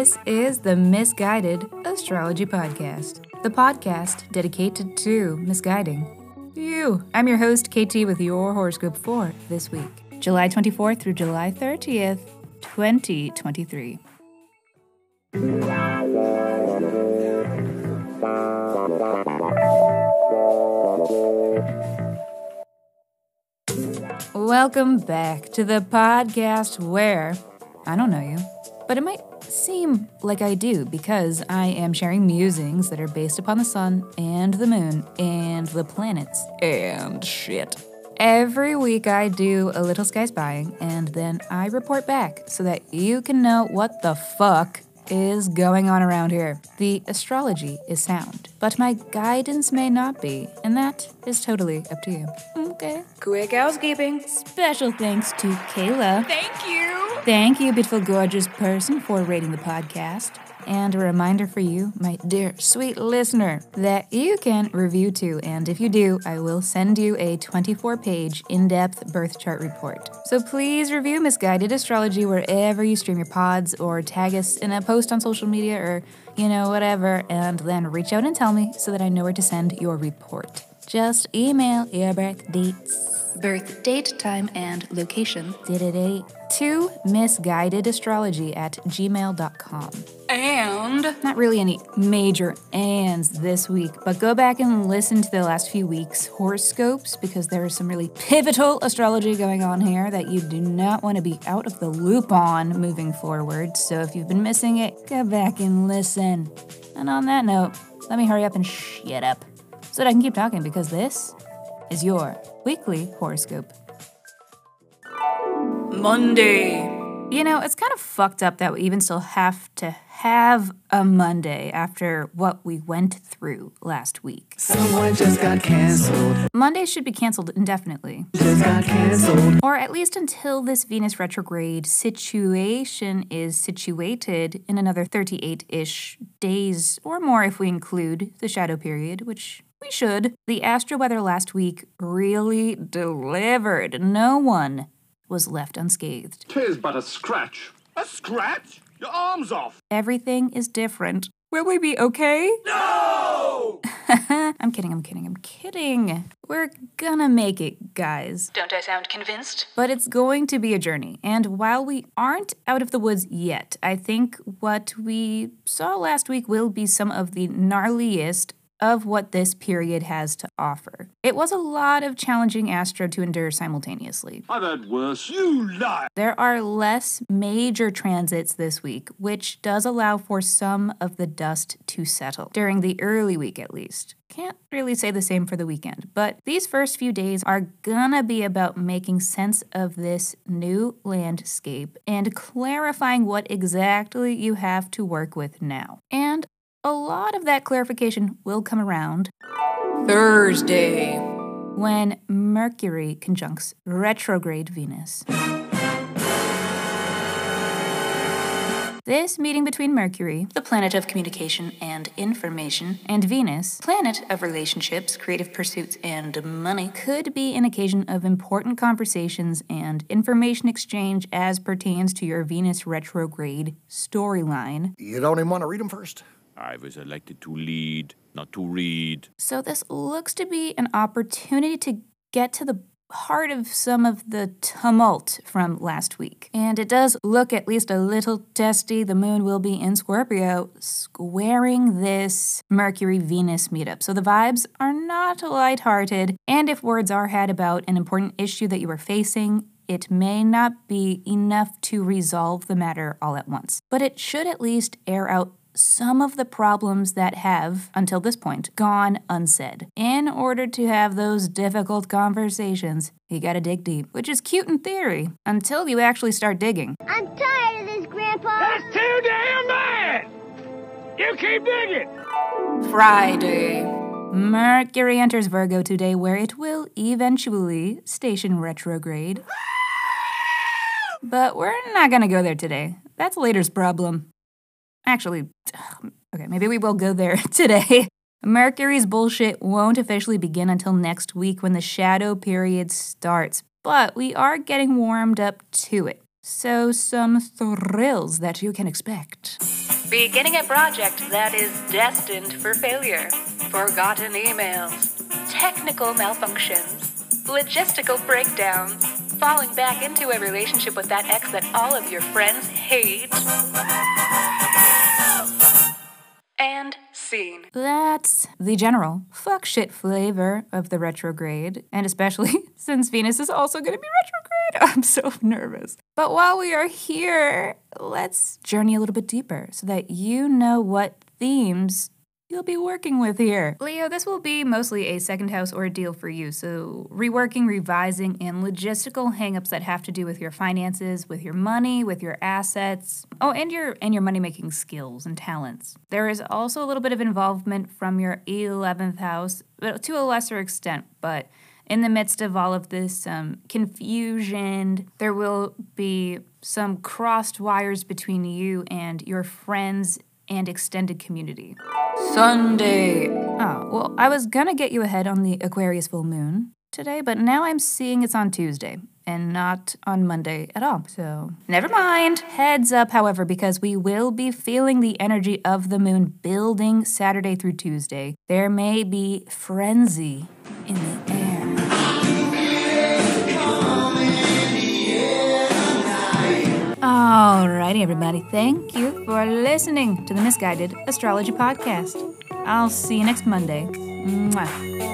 Miss Guided Astrology Podcast, the podcast dedicated to misguiding you. I'm your host, KT, with your horoscope for this week, July 24th through July 30th, 2023. Welcome back to the podcast where I don't know you, but it might seem like I do because I am sharing musings that are based upon the sun and the moon and the planets and shit. Every week I do a little sky spying and then I report back so that you can know what the fuck is going on around here. The astrology is sound, but my guidance may not be, and that is totally up to you. Okay. Quick housekeeping. Special thanks to Kayla. Thank you. Thank you, beautiful, gorgeous person, for rating the podcast. And a reminder for you, my dear sweet listener, that you can review too. And if you do, I will send you a 24 page in depth birth chart report. So please review Miss Guided Astrology wherever you stream your pods or tag us in a post on social media or, you know, whatever. And then reach out and tell me so that I know where to send your report. Just email your birth dates, birth date, time, and location to misguidedastrology at gmail.com. And Not really any major ands this week, but go back and listen to the last few weeks' horoscopes because there is some really pivotal astrology going on here that you do not want to be out of the loop on moving forward. So if you've been missing it, go back and listen. And on that note, let me hurry up and shut up so that I can keep talking because this is your weekly horoscope. Monday. You know, it's kind of fucked up that we even still have to have a Monday after what we went through last week. Someone just got canceled. Monday should be canceled indefinitely, Just got canceled. or at least until this Venus retrograde situation is situated in another 38 ish days or more if we include the shadow period, which we should. The astro weather last week really delivered. No one was left unscathed. Tis but a scratch. A scratch? Your arm's off. Everything is different. Will we be okay? No! I'm kidding, I'm kidding, I'm kidding. We're gonna make it, guys. Don't I sound convinced? But it's going to be a journey. And while we aren't out of the woods yet, I think what we saw last week will be some of the gnarliest of what this period has to offer. It was a lot of challenging astro to endure simultaneously. I've had worse. You lie. There are less major transits this week, which does allow for some of the dust to settle, during the early week at least. Can't really say the same for the weekend, but these first few days are gonna be about making sense of this new landscape and clarifying what exactly you have to work with now. And a lot of that clarification will come around Thursday. when Mercury conjuncts retrograde Venus. This meeting between Mercury, the planet of communication and information, and Venus, planet of relationships, creative pursuits, and money, could be an occasion of important conversations and information exchange as pertains to your Venus retrograde storyline. You don't even want to read them first? I was elected to lead, not to read. So, this looks to be an opportunity to get to the heart of some of the tumult from last week. And it does look at least a little testy. The moon will be in Scorpio, squaring this Mercury Venus meetup. So, the vibes are not lighthearted. And if words are had about an important issue that you are facing, it may not be enough to resolve the matter all at once, but it should at least air out some of the problems that have, until this point, gone unsaid. In order to have those difficult conversations, you gotta dig deep, which is cute in theory, until you actually start digging. I'm tired of this, Grandpa. That's too damn bad. You keep digging. Friday. Mercury enters Virgo today, where it will eventually station retrograde. But we're not gonna go there today. That's later's problem. Actually, okay, maybe we will go there today. Mercury's bullshit won't officially begin until next week when the shadow period starts, but we are getting warmed up to it. So, some thrills that you can expect. Beginning a project that is destined for failure. Forgotten emails. Technical malfunctions. Logistical breakdowns. Falling back into a relationship with that ex that all of your friends hate. And scene. That's the general fuck shit flavor of the retrograde, and especially since Venus is also going to be retrograde. I'm so nervous. But while we are here, let's journey a little bit deeper so that you know what themes you'll be working with here. Leo, this will be mostly a second house ordeal for you. So, reworking, revising, and logistical hangups that have to do with your finances, with your money, with your assets. Oh, and your and your money-making skills and talents. There is also a little bit of involvement from your 11th house, but to a lesser extent, but in the midst of all of this um, confusion, there will be some crossed wires between you and your friends and extended community. Sunday. Oh, well, I was gonna get you ahead on the Aquarius full moon today, but now I'm seeing it's on Tuesday and not on Monday at all. So, never mind. Heads up, however, because we will be feeling the energy of the moon building Saturday through Tuesday. There may be frenzy in the air. Alrighty, everybody. Thank you for listening to the Miss Guided Astrology Podcast. I'll see you next Monday. Mwah.